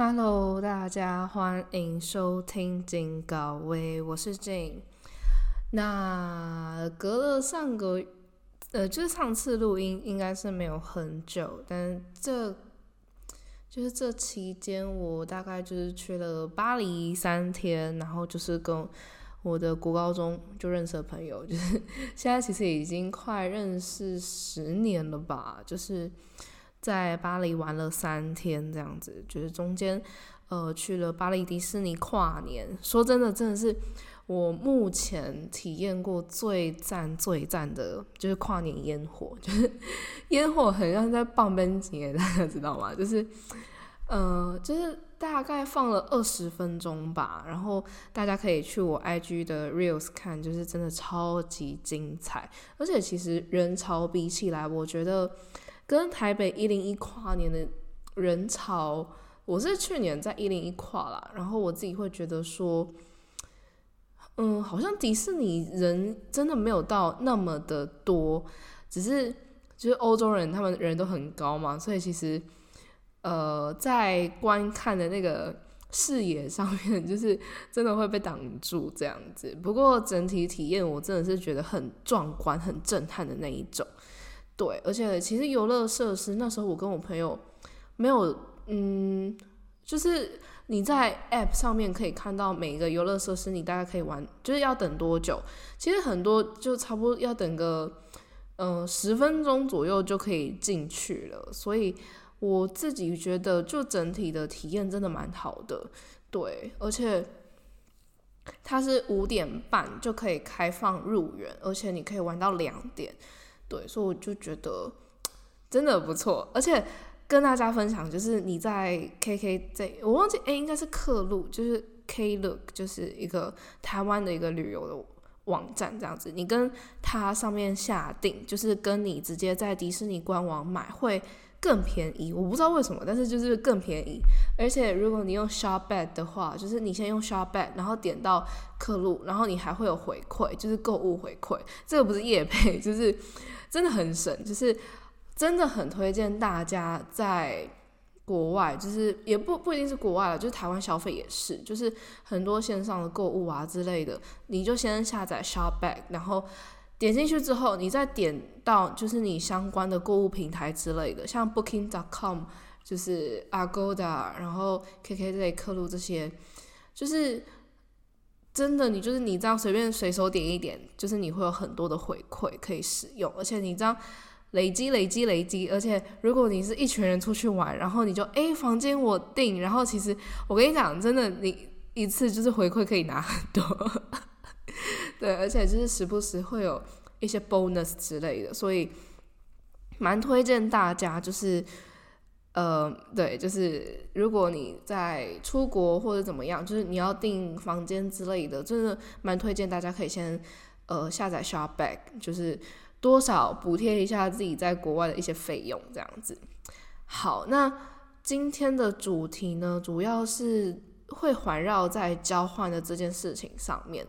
Hello，大家欢迎收听警告威，我是 Jane。那隔了上个，呃，就是上次录音应该是没有很久，但这就是这期间我大概就是去了巴黎三天，然后就是跟我的国高中就认识的朋友，就是现在其实已经快认识十年了吧，就是。在巴黎玩了三天，这样子，就是中间，呃，去了巴黎迪士尼跨年。说真的，真的是我目前体验过最赞、最赞的，就是跨年烟火，就是烟火很像在棒奔节，大家知道吗？就是，呃，就是大概放了二十分钟吧，然后大家可以去我 IG 的 Reels 看，就是真的超级精彩，而且其实人潮比起来，我觉得。跟台北一零一跨年的人潮，我是去年在一零一跨啦，然后我自己会觉得说，嗯，好像迪士尼人真的没有到那么的多，只是就是欧洲人他们人都很高嘛，所以其实呃在观看的那个视野上面，就是真的会被挡住这样子。不过整体体验我真的是觉得很壮观、很震撼的那一种。对，而且其实游乐设施那时候我跟我朋友没有，嗯，就是你在 App 上面可以看到每一个游乐设施，你大概可以玩，就是要等多久？其实很多就差不多要等个，嗯，十分钟左右就可以进去了。所以我自己觉得，就整体的体验真的蛮好的。对，而且它是五点半就可以开放入园，而且你可以玩到两点。对，所以我就觉得真的不错，而且跟大家分享，就是你在 K K Z，，我忘记哎，应该是客路，就是 Klook，就是一个台湾的一个旅游的网站，这样子，你跟它上面下定，就是跟你直接在迪士尼官网买会更便宜，我不知道为什么，但是就是更便宜，而且如果你用 Shopback 的话，就是你先用 Shopback，然后点到客路，然后你还会有回馈，就是购物回馈，这个不是夜配，就是。真的很省，就是真的很推荐大家在国外，就是也不不一定是国外了，就是台湾消费也是，就是很多线上的购物啊之类的，你就先下载 Shopback，然后点进去之后，你再点到就是你相关的购物平台之类的，像 Booking.com，就是 Agoda，然后 KKday、客路这些，就是。真的，你就是你这样随便随手点一点，就是你会有很多的回馈可以使用，而且你这样累积累积累积，而且如果你是一群人出去玩，然后你就哎房间我订，然后其实我跟你讲，真的你一次就是回馈可以拿很多，对，而且就是时不时会有一些 bonus 之类的，所以蛮推荐大家就是。呃，对，就是如果你在出国或者怎么样，就是你要订房间之类的，真的蛮推荐大家可以先呃下载 Shopback，就是多少补贴一下自己在国外的一些费用这样子。好，那今天的主题呢，主要是会环绕在交换的这件事情上面，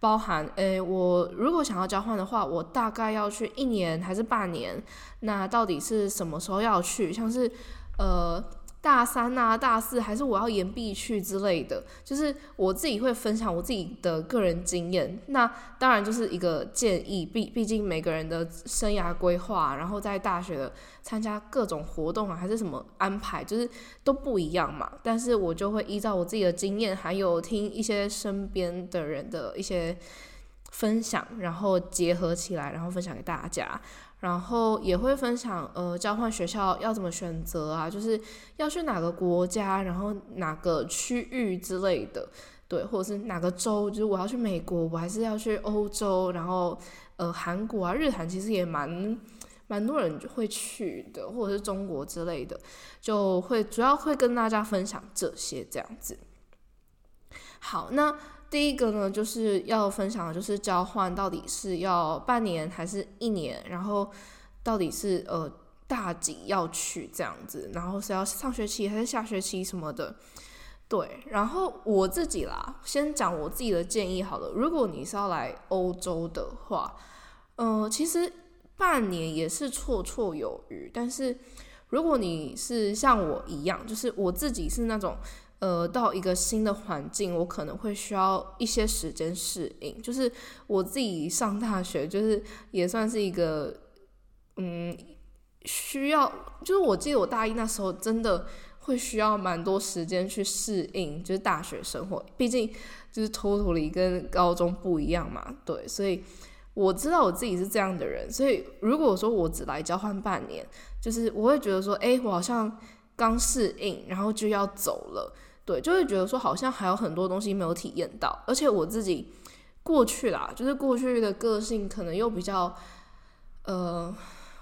包含诶，我如果想要交换的话，我大概要去一年还是半年？那到底是什么时候要去？像是呃，大三啊，大四还是我要延毕去之类的，就是我自己会分享我自己的个人经验。那当然就是一个建议，毕毕竟每个人的生涯规划，然后在大学的参加各种活动啊，还是什么安排，就是都不一样嘛。但是我就会依照我自己的经验，还有听一些身边的人的一些分享，然后结合起来，然后分享给大家。然后也会分享，呃，交换学校要怎么选择啊？就是要去哪个国家，然后哪个区域之类的，对，或者是哪个州？就是我要去美国，我还是要去欧洲？然后，呃，韩国啊，日韩其实也蛮蛮多人会去的，或者是中国之类的，就会主要会跟大家分享这些这样子。好，那。第一个呢，就是要分享的就是交换到底是要半年还是一年，然后到底是呃大几要去这样子，然后是要上学期还是下学期什么的，对。然后我自己啦，先讲我自己的建议好了。如果你是要来欧洲的话，嗯，其实半年也是绰绰有余，但是如果你是像我一样，就是我自己是那种，呃，到一个新的环境，我可能会需要一些时间适应。就是我自己上大学，就是也算是一个，嗯，需要，就是我记得我大一那时候真的会需要蛮多时间去适应，就是大学生活，毕竟就是 totally 跟高中不一样嘛，对，所以。我知道我自己是这样的人，所以如果说我只来交换半年，就是我会觉得说，哎，我好像刚适应，然后就要走了，对，就会觉得说好像还有很多东西没有体验到，而且我自己过去啦，就是过去的个性可能又比较，呃，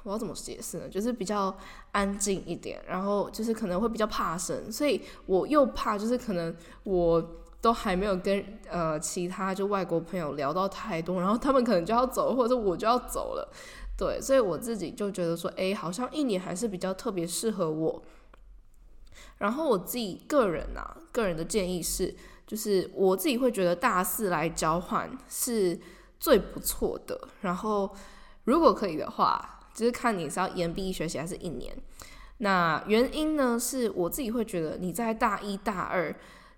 我要怎么解释呢？就是比较安静一点，然后就是可能会比较怕生，所以我又怕，就是可能我。都还没有跟呃其他就外国朋友聊到太多，然后他们可能就要走，或者我就要走了，对，所以我自己就觉得说，哎，好像一年还是比较特别适合我。然后我自己个人啊，个人的建议是，就是我自己会觉得大四来交换是最不错的。然后如果可以的话，就是看你是要延毕一学习还是一年。那原因呢，是我自己会觉得你在大一大二。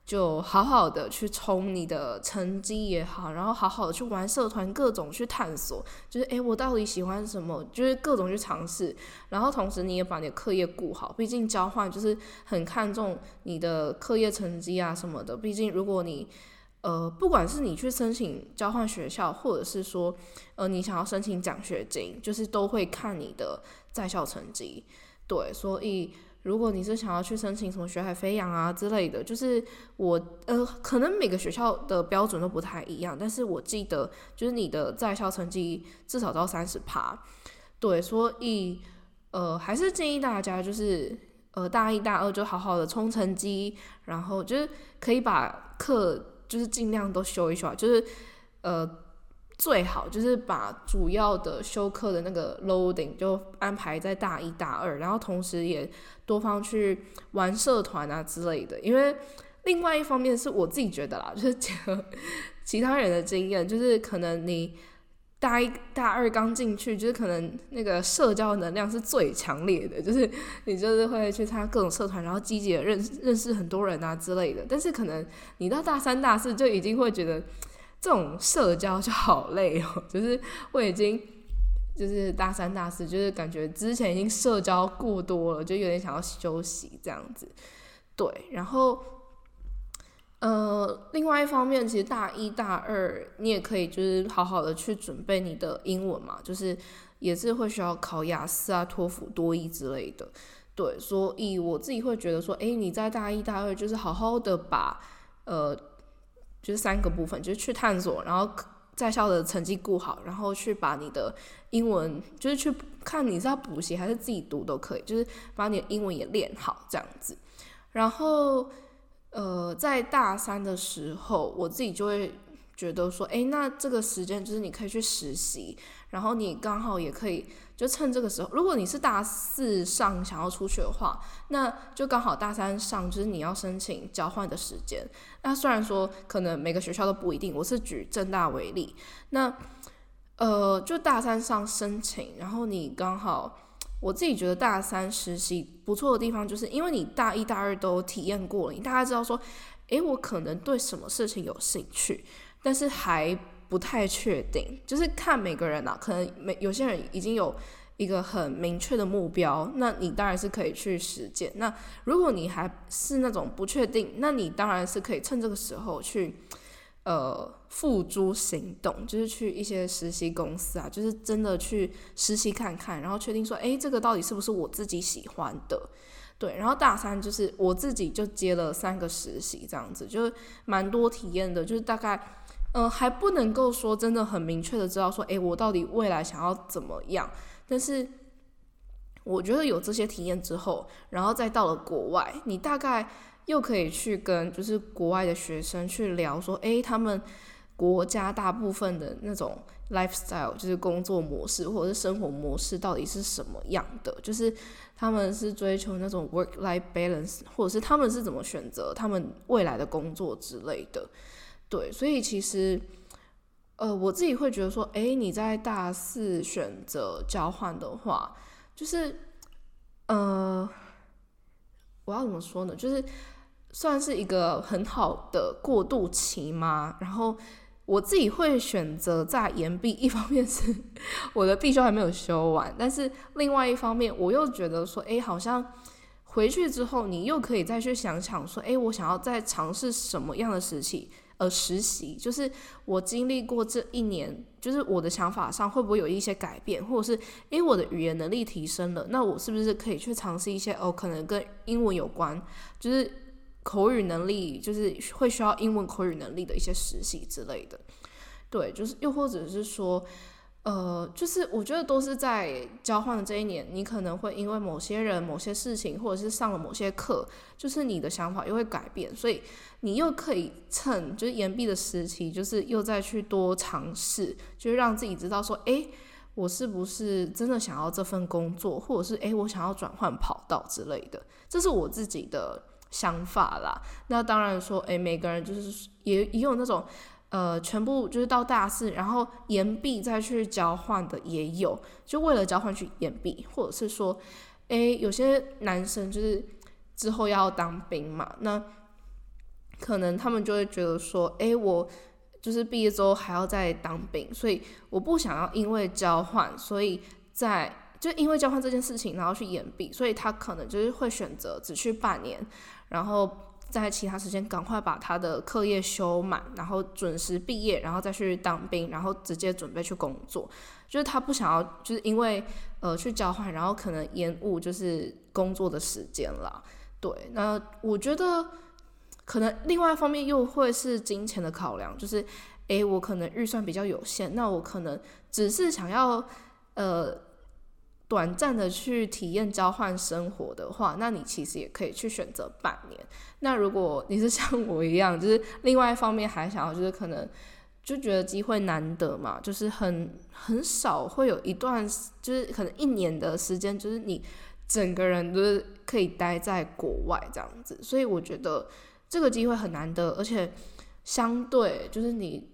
就好好的去冲你的成绩也好，然后好好的去玩社团，各种去探索，就是诶，我到底喜欢什么？就是各种去尝试，然后同时你也把你的课业顾好，毕竟交换就是很看重你的课业成绩啊什么的。毕竟如果你呃，不管是你去申请交换学校，或者是说呃你想要申请奖学金，就是都会看你的在校成绩。对，所以。如果你是想要去申请什么学海飞扬啊之类的，就是我呃，可能每个学校的标准都不太一样，但是我记得就是你的在校成绩至少到三十趴，对，所以呃，还是建议大家就是呃，大一、大二就好好的冲成绩，然后就是可以把课就是尽量都修一修，就是呃。最好就是把主要的修课的那个 loading 就安排在大一、大二，然后同时也多方去玩社团啊之类的。因为另外一方面是我自己觉得啦，就是结合其他人的经验，就是可能你大一、大二刚进去，就是可能那个社交能量是最强烈的，就是你就是会去参加各种社团，然后积极的认认识很多人啊之类的。但是可能你到大三、大四就已经会觉得。这种社交就好累哦，就是我已经就是大三大四，就是感觉之前已经社交过多了，就有点想要休息这样子。对，然后呃，另外一方面，其实大一大二你也可以就是好好的去准备你的英文嘛，就是也是会需要考雅思啊、托福、多义之类的。对，所以我自己会觉得说，哎，你在大一大二就是好好的把呃。就是三个部分，就是去探索，然后在校的成绩顾好，然后去把你的英文，就是去看你是要补习还是自己读都可以，就是把你的英文也练好这样子。然后，呃，在大三的时候，我自己就会觉得说，哎，那这个时间就是你可以去实习，然后你刚好也可以。就趁这个时候，如果你是大四上想要出去的话，那就刚好大三上就是你要申请交换的时间。那虽然说可能每个学校都不一定，我是举正大为例。那呃，就大三上申请，然后你刚好，我自己觉得大三实习不错的地方，就是因为你大一、大二都体验过了，你大概知道说，诶，我可能对什么事情有兴趣，但是还。不太确定，就是看每个人呐，可能每有些人已经有一个很明确的目标，那你当然是可以去实践。那如果你还是那种不确定，那你当然是可以趁这个时候去，呃，付诸行动，就是去一些实习公司啊，就是真的去实习看看，然后确定说，哎，这个到底是不是我自己喜欢的？对，然后大三就是我自己就接了三个实习，这样子就是蛮多体验的，就是大概。嗯，还不能够说真的很明确的知道说，诶，我到底未来想要怎么样？但是我觉得有这些体验之后，然后再到了国外，你大概又可以去跟就是国外的学生去聊说，诶，他们国家大部分的那种 lifestyle，就是工作模式或者是生活模式到底是什么样的？就是他们是追求那种 work life balance，或者是他们是怎么选择他们未来的工作之类的。对，所以其实，呃，我自己会觉得说，哎，你在大四选择交换的话，就是呃，我要怎么说呢？就是算是一个很好的过渡期嘛。然后我自己会选择在延毕，一方面是我的必修还没有修完，但是另外一方面我又觉得说，哎，好像回去之后你又可以再去想想说，哎，我想要再尝试什么样的时期。呃，实习就是我经历过这一年，就是我的想法上会不会有一些改变，或者是因为我的语言能力提升了，那我是不是可以去尝试一些哦，可能跟英文有关，就是口语能力，就是会需要英文口语能力的一些实习之类的，对，就是又或者是说。呃，就是我觉得都是在交换的这一年，你可能会因为某些人、某些事情，或者是上了某些课，就是你的想法又会改变，所以你又可以趁就是延毕的时期，就是又再去多尝试，就让自己知道说，哎，我是不是真的想要这份工作，或者是哎，我想要转换跑道之类的，这是我自己的想法啦。那当然说，哎，每个人就是也也有那种。呃，全部就是到大四，然后延毕再去交换的也有，就为了交换去延毕，或者是说，诶，有些男生就是之后要当兵嘛，那可能他们就会觉得说，诶，我就是毕业之后还要再当兵，所以我不想要因为交换，所以在就因为交换这件事情，然后去延毕，所以他可能就是会选择只去半年，然后。在其他时间赶快把他的课业修满，然后准时毕业，然后再去当兵，然后直接准备去工作。就是他不想要，就是因为呃去交换，然后可能延误就是工作的时间了。对，那我觉得可能另外一方面又会是金钱的考量，就是诶，我可能预算比较有限，那我可能只是想要呃。短暂的去体验交换生活的话，那你其实也可以去选择半年。那如果你是像我一样，就是另外一方面还想要，就是可能就觉得机会难得嘛，就是很很少会有一段，就是可能一年的时间，就是你整个人都是可以待在国外这样子。所以我觉得这个机会很难得，而且相对就是你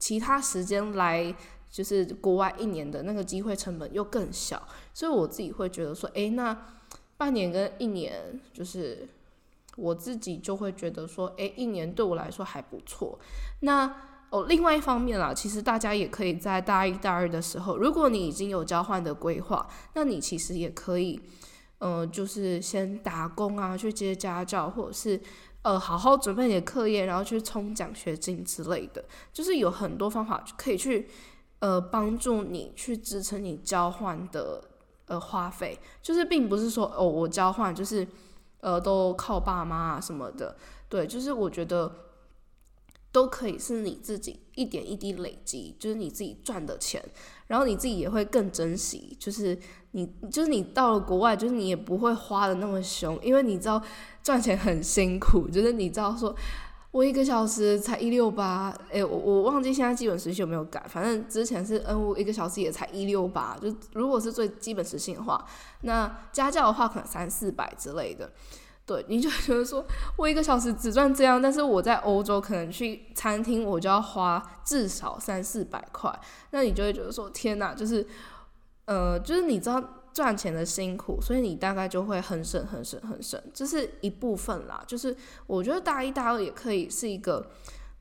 其他时间来。就是国外一年的那个机会成本又更小，所以我自己会觉得说，诶，那半年跟一年，就是我自己就会觉得说，诶，一年对我来说还不错。那哦，另外一方面啦，其实大家也可以在大一、大二的时候，如果你已经有交换的规划，那你其实也可以，嗯，就是先打工啊，去接家教，或者是呃，好好准备你的课业，然后去冲奖学金之类的，就是有很多方法可以去。呃，帮助你去支撑你交换的呃花费，就是并不是说哦，我交换就是呃都靠爸妈什么的，对，就是我觉得都可以是你自己一点一滴累积，就是你自己赚的钱，然后你自己也会更珍惜，就是你就是你到了国外，就是你也不会花的那么凶，因为你知道赚钱很辛苦，就是你知道说。我一个小时才一六八，哎，我我忘记现在基本时薪有没有改，反正之前是，嗯，我一个小时也才一六八，就如果是最基本时薪的话，那家教的话可能三四百之类的，对，你就觉得说我一个小时只赚这样，但是我在欧洲可能去餐厅我就要花至少三四百块，那你就会觉得说天哪，就是，呃，就是你知道。赚钱的辛苦，所以你大概就会很省、很省、很省，这是一部分啦。就是我觉得大一、大二也可以是一个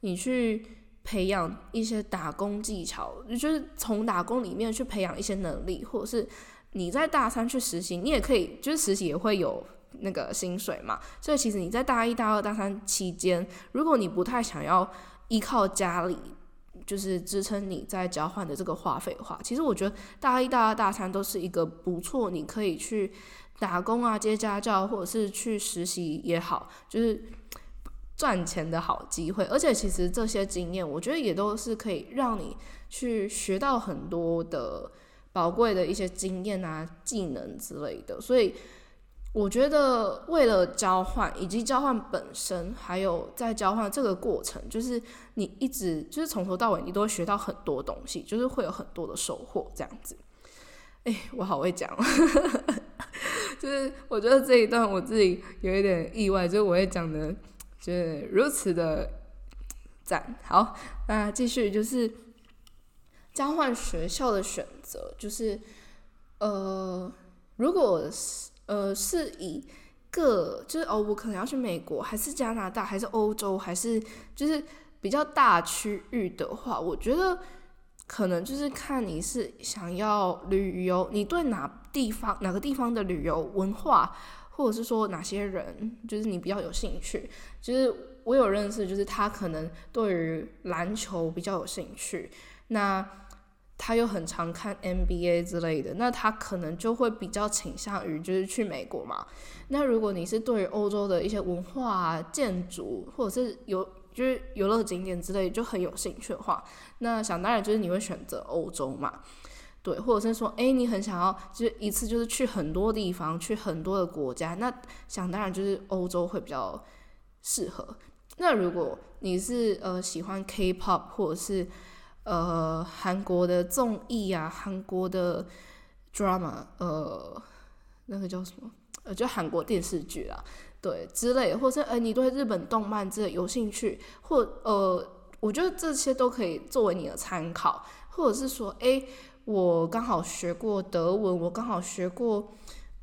你去培养一些打工技巧，就是从打工里面去培养一些能力，或者是你在大三去实习，你也可以，就是实习也会有那个薪水嘛。所以其实你在大一、大二、大三期间，如果你不太想要依靠家里。就是支撑你在交换的这个花费的话，其实我觉得大一、大二、大三都是一个不错，你可以去打工啊、接家教或者是去实习也好，就是赚钱的好机会。而且其实这些经验，我觉得也都是可以让你去学到很多的宝贵的一些经验啊、技能之类的。所以。我觉得为了交换，以及交换本身，还有在交换这个过程，就是你一直就是从头到尾，你都会学到很多东西，就是会有很多的收获这样子。哎，我好会讲，就是我觉得这一段我自己有一点意外，就是我会讲的，就是如此的赞。好，那继续就是交换学校的选择，就是呃，如果是。呃，是以各就是哦，我可能要去美国，还是加拿大，还是欧洲，还是就是比较大区域的话，我觉得可能就是看你是想要旅游，你对哪地方哪个地方的旅游文化，或者是说哪些人，就是你比较有兴趣。就是我有认识，就是他可能对于篮球比较有兴趣，那。他又很常看 NBA 之类的，那他可能就会比较倾向于就是去美国嘛。那如果你是对于欧洲的一些文化、建筑或者是有就是游乐景点之类就很有兴趣的话，那想当然就是你会选择欧洲嘛。对，或者是说，哎，你很想要就是一次就是去很多地方，去很多的国家，那想当然就是欧洲会比较适合。那如果你是呃喜欢 K-pop 或者是呃，韩国的综艺啊，韩国的 drama，呃，那个叫什么？呃，就韩国电视剧啊，对，之类，或者是呃，你对日本动漫之类有兴趣，或呃，我觉得这些都可以作为你的参考，或者是说，哎，我刚好学过德文，我刚好学过。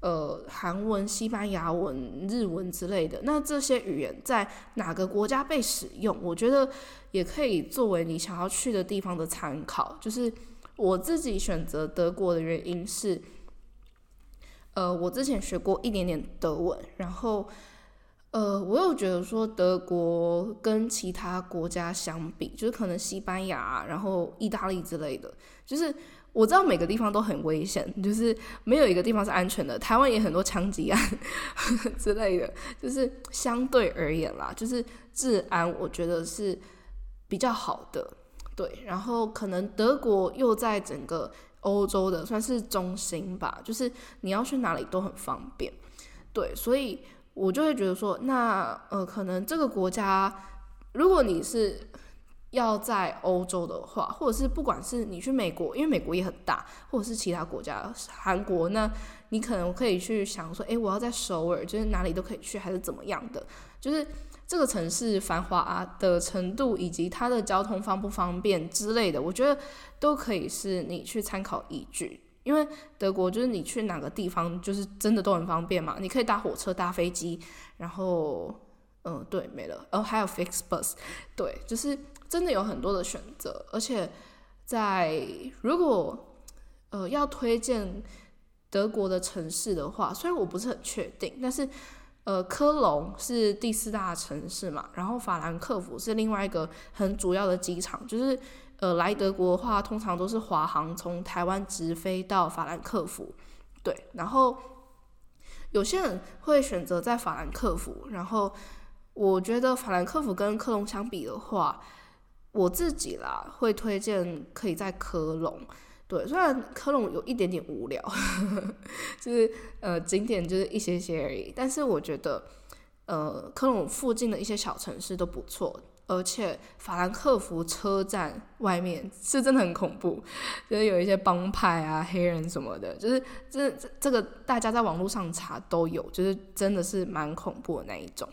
呃，韩文、西班牙文、日文之类的，那这些语言在哪个国家被使用？我觉得也可以作为你想要去的地方的参考。就是我自己选择德国的原因是，呃，我之前学过一点点德文，然后呃，我又觉得说德国跟其他国家相比，就是可能西班牙、然后意大利之类的，就是。我知道每个地方都很危险，就是没有一个地方是安全的。台湾也很多枪击案 之类的，就是相对而言啦，就是治安我觉得是比较好的。对，然后可能德国又在整个欧洲的算是中心吧，就是你要去哪里都很方便。对，所以我就会觉得说，那呃，可能这个国家，如果你是。要在欧洲的话，或者是不管是你去美国，因为美国也很大，或者是其他国家，韩国，那你可能可以去想说，诶，我要在首尔，就是哪里都可以去，还是怎么样的？就是这个城市繁华的程度，以及它的交通方不方便之类的，我觉得都可以是你去参考依据。因为德国就是你去哪个地方，就是真的都很方便嘛，你可以搭火车、搭飞机，然后，嗯，对，没了，哦，还有 Fix Bus，对，就是。真的有很多的选择，而且在如果呃要推荐德国的城市的话，虽然我不是很确定，但是呃科隆是第四大城市嘛，然后法兰克福是另外一个很主要的机场，就是呃来德国的话，通常都是华航从台湾直飞到法兰克福，对，然后有些人会选择在法兰克福，然后我觉得法兰克福跟科隆相比的话。我自己啦，会推荐可以在科隆，对，虽然科隆有一点点无聊，就是呃景点就是一些些而已，但是我觉得呃科隆附近的一些小城市都不错，而且法兰克福车站外面是真的很恐怖，就是有一些帮派啊、黑人什么的，就是这这这个大家在网络上查都有，就是真的是蛮恐怖的那一种。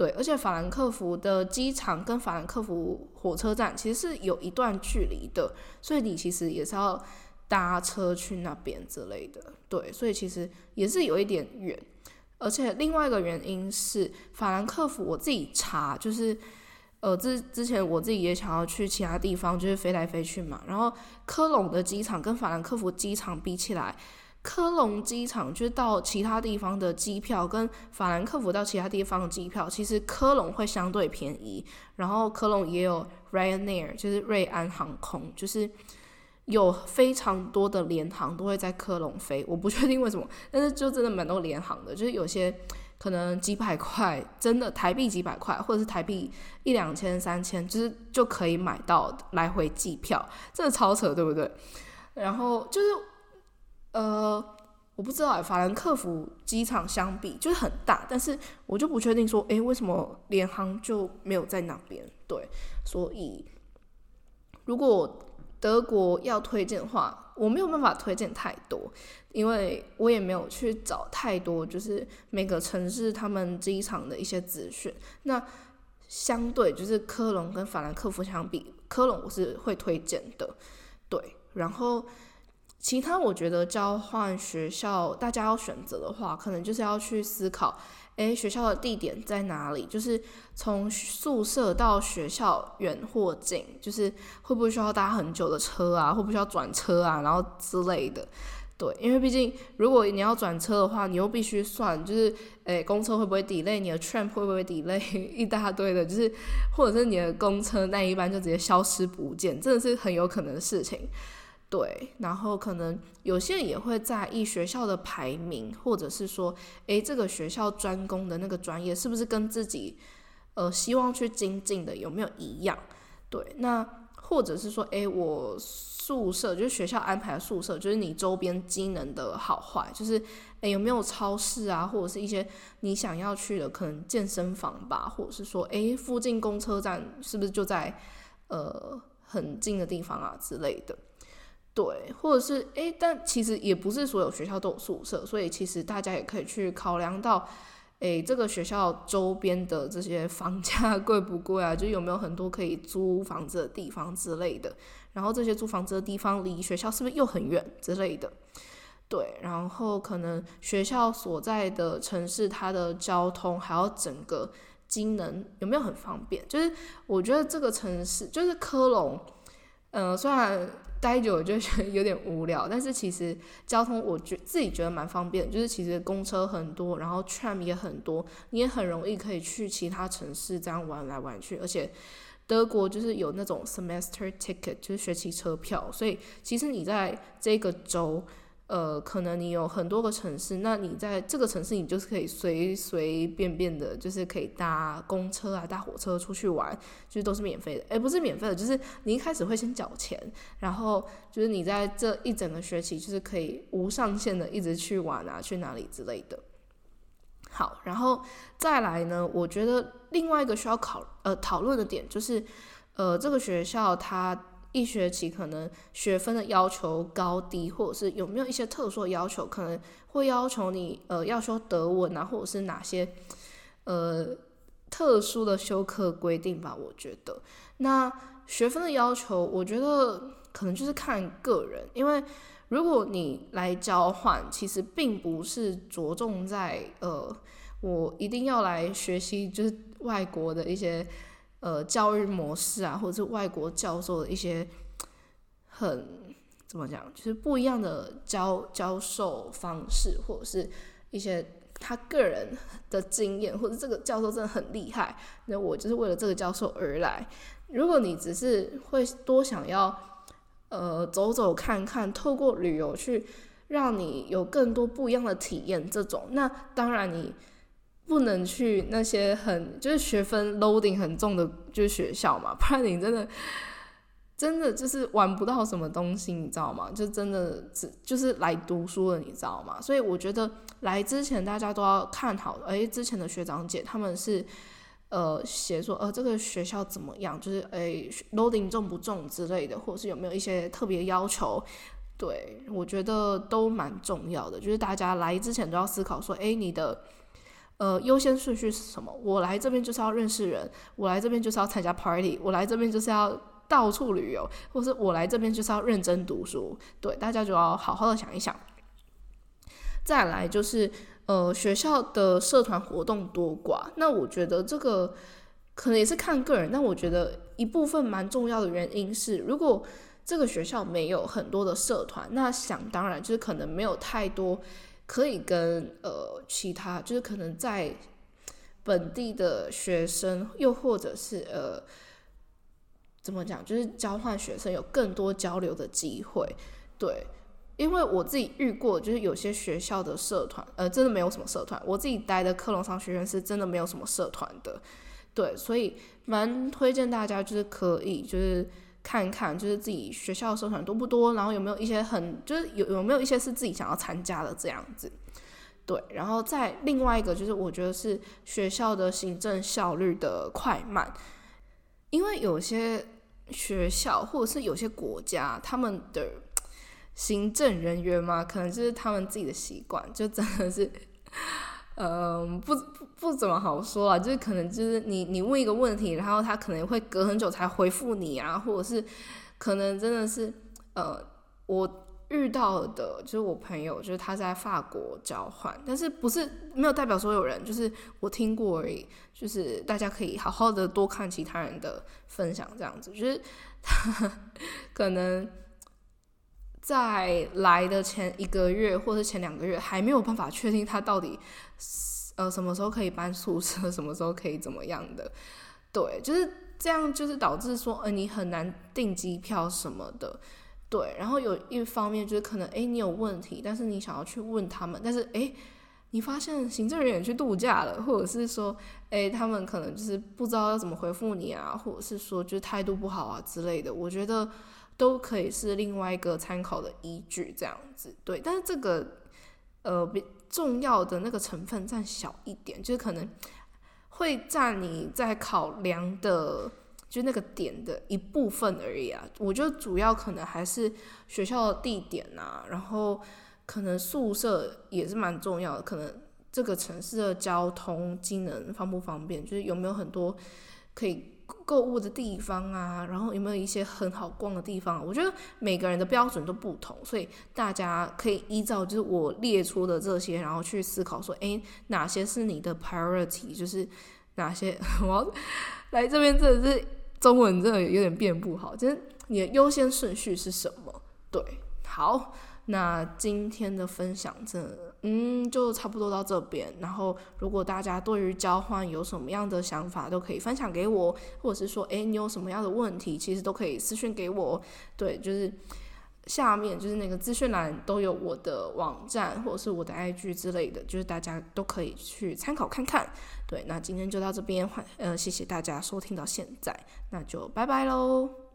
对，而且法兰克福的机场跟法兰克福火车站其实是有一段距离的，所以你其实也是要搭车去那边之类的。对，所以其实也是有一点远。而且另外一个原因是，法兰克福我自己查，就是呃之之前我自己也想要去其他地方，就是飞来飞去嘛。然后科隆的机场跟法兰克福机场比起来。科隆机场就是到其他地方的机票，跟法兰克福到其他地方的机票，其实科隆会相对便宜。然后科隆也有 Ryanair，就是瑞安航空，就是有非常多的联航都会在科隆飞。我不确定为什么，但是就真的蛮多联航的，就是有些可能几百块，真的台币几百块，或者是台币一两千、三千，就是就可以买到来回机票，真的超扯，对不对？然后就是。呃，我不知道，法兰克福机场相比就是很大，但是我就不确定说，诶，为什么联航就没有在那边？对，所以如果德国要推荐的话，我没有办法推荐太多，因为我也没有去找太多，就是每个城市他们机场的一些资讯。那相对就是科隆跟法兰克福相比，科隆我是会推荐的，对，然后。其他我觉得交换学校，大家要选择的话，可能就是要去思考，诶，学校的地点在哪里？就是从宿舍到学校远或近，就是会不会需要搭很久的车啊？会不会需要转车啊？然后之类的。对，因为毕竟如果你要转车的话，你又必须算，就是诶，公车会不会 delay？你的 train 会不会 delay？一大堆的，就是或者是你的公车那一班就直接消失不见，真的是很有可能的事情。对，然后可能有些人也会在意学校的排名，或者是说，诶，这个学校专攻的那个专业是不是跟自己呃希望去精进的有没有一样？对，那或者是说，诶，我。宿舍就是学校安排的宿舍，就是你周边机能的好坏，就是诶有没有超市啊，或者是一些你想要去的可能健身房吧，或者是说诶附近公车站是不是就在呃很近的地方啊之类的，对，或者是诶，但其实也不是所有学校都有宿舍，所以其实大家也可以去考量到。诶，这个学校周边的这些房价 贵不贵啊？就有没有很多可以租房子的地方之类的？然后这些租房子的地方离学校是不是又很远之类的？对，然后可能学校所在的城市，它的交通还有整个机能有没有很方便？就是我觉得这个城市就是科隆，嗯，虽然。待久就觉得有点无聊，但是其实交通我觉自己觉得蛮方便，就是其实公车很多，然后 tram 也很多，你也很容易可以去其他城市这样玩来玩去，而且德国就是有那种 semester ticket，就是学期车票，所以其实你在这个州。呃，可能你有很多个城市，那你在这个城市，你就是可以随随便便的，就是可以搭公车啊，搭火车出去玩，就是都是免费的。诶，不是免费的，就是你一开始会先缴钱，然后就是你在这一整个学期，就是可以无上限的一直去玩啊，去哪里之类的。好，然后再来呢，我觉得另外一个需要考呃讨论的点就是，呃，这个学校它。一学期可能学分的要求高低，或者是有没有一些特殊的要求，可能会要求你呃要修德文啊，或者是哪些呃特殊的修课规定吧。我觉得那学分的要求，我觉得可能就是看个人，因为如果你来交换，其实并不是着重在呃我一定要来学习就是外国的一些。呃，教育模式啊，或者是外国教授的一些很怎么讲，就是不一样的教教授方式，或者是一些他个人的经验，或者这个教授真的很厉害，那我就是为了这个教授而来。如果你只是会多想要呃走走看看，透过旅游去让你有更多不一样的体验，这种那当然你。不能去那些很就是学分 loading 很重的就是学校嘛，不然你真的真的就是玩不到什么东西，你知道吗？就真的只就是来读书的，你知道吗？所以我觉得来之前大家都要看好，哎，之前的学长姐他们是呃写说呃这个学校怎么样，就是哎 loading 重不重之类的，或者是有没有一些特别要求？对我觉得都蛮重要的，就是大家来之前都要思考说，哎，你的。呃，优先顺序是什么？我来这边就是要认识人，我来这边就是要参加 party，我来这边就是要到处旅游，或是我来这边就是要认真读书。对，大家就要好好的想一想。再来就是，呃，学校的社团活动多寡，那我觉得这个可能也是看个人，但我觉得一部分蛮重要的原因是，如果这个学校没有很多的社团，那想当然就是可能没有太多。可以跟呃其他，就是可能在本地的学生，又或者是呃怎么讲，就是交换学生有更多交流的机会。对，因为我自己遇过，就是有些学校的社团，呃，真的没有什么社团。我自己待的克隆商学院是真的没有什么社团的。对，所以蛮推荐大家，就是可以就是。看看就是自己学校的社团多不多，然后有没有一些很就是有有没有一些是自己想要参加的这样子，对，然后再另外一个就是我觉得是学校的行政效率的快慢，因为有些学校或者是有些国家他们的行政人员嘛，可能就是他们自己的习惯，就真的是。嗯，不不不怎么好说啊，就是可能就是你你问一个问题，然后他可能会隔很久才回复你啊，或者是可能真的是呃，我遇到的，就是我朋友，就是他在法国交换，但是不是没有代表所有人，就是我听过而已。就是大家可以好好的多看其他人的分享，这样子，就是他 可能在来的前一个月或者前两个月还没有办法确定他到底呃什么时候可以搬宿舍，什么时候可以怎么样的，对，就是这样，就是导致说，呃，你很难订机票什么的。对，然后有一方面就是可能，哎，你有问题，但是你想要去问他们，但是哎，你发现行政人员去度假了，或者是说，哎，他们可能就是不知道要怎么回复你啊，或者是说就态度不好啊之类的，我觉得都可以是另外一个参考的依据，这样子。对，但是这个呃，比重要的那个成分占小一点，就是可能会占你在考量的。就那个点的一部分而已啊，我觉得主要可能还是学校的地点啊，然后可能宿舍也是蛮重要的，可能这个城市的交通机能方不方便，就是有没有很多可以购物的地方啊，然后有没有一些很好逛的地方，我觉得每个人的标准都不同，所以大家可以依照就是我列出的这些，然后去思考说，诶，哪些是你的 priority，就是哪些 我要来这边真的是。中文真的有点变不好，就是你的优先顺序是什么？对，好，那今天的分享真，嗯，就差不多到这边。然后，如果大家对于交换有什么样的想法，都可以分享给我，或者是说，诶，你有什么样的问题，其实都可以私信给我。对，就是。下面就是那个资讯栏都有我的网站或者是我的 IG 之类的，就是大家都可以去参考看看。对，那今天就到这边，欢呃，谢谢大家收听到现在，那就拜拜喽。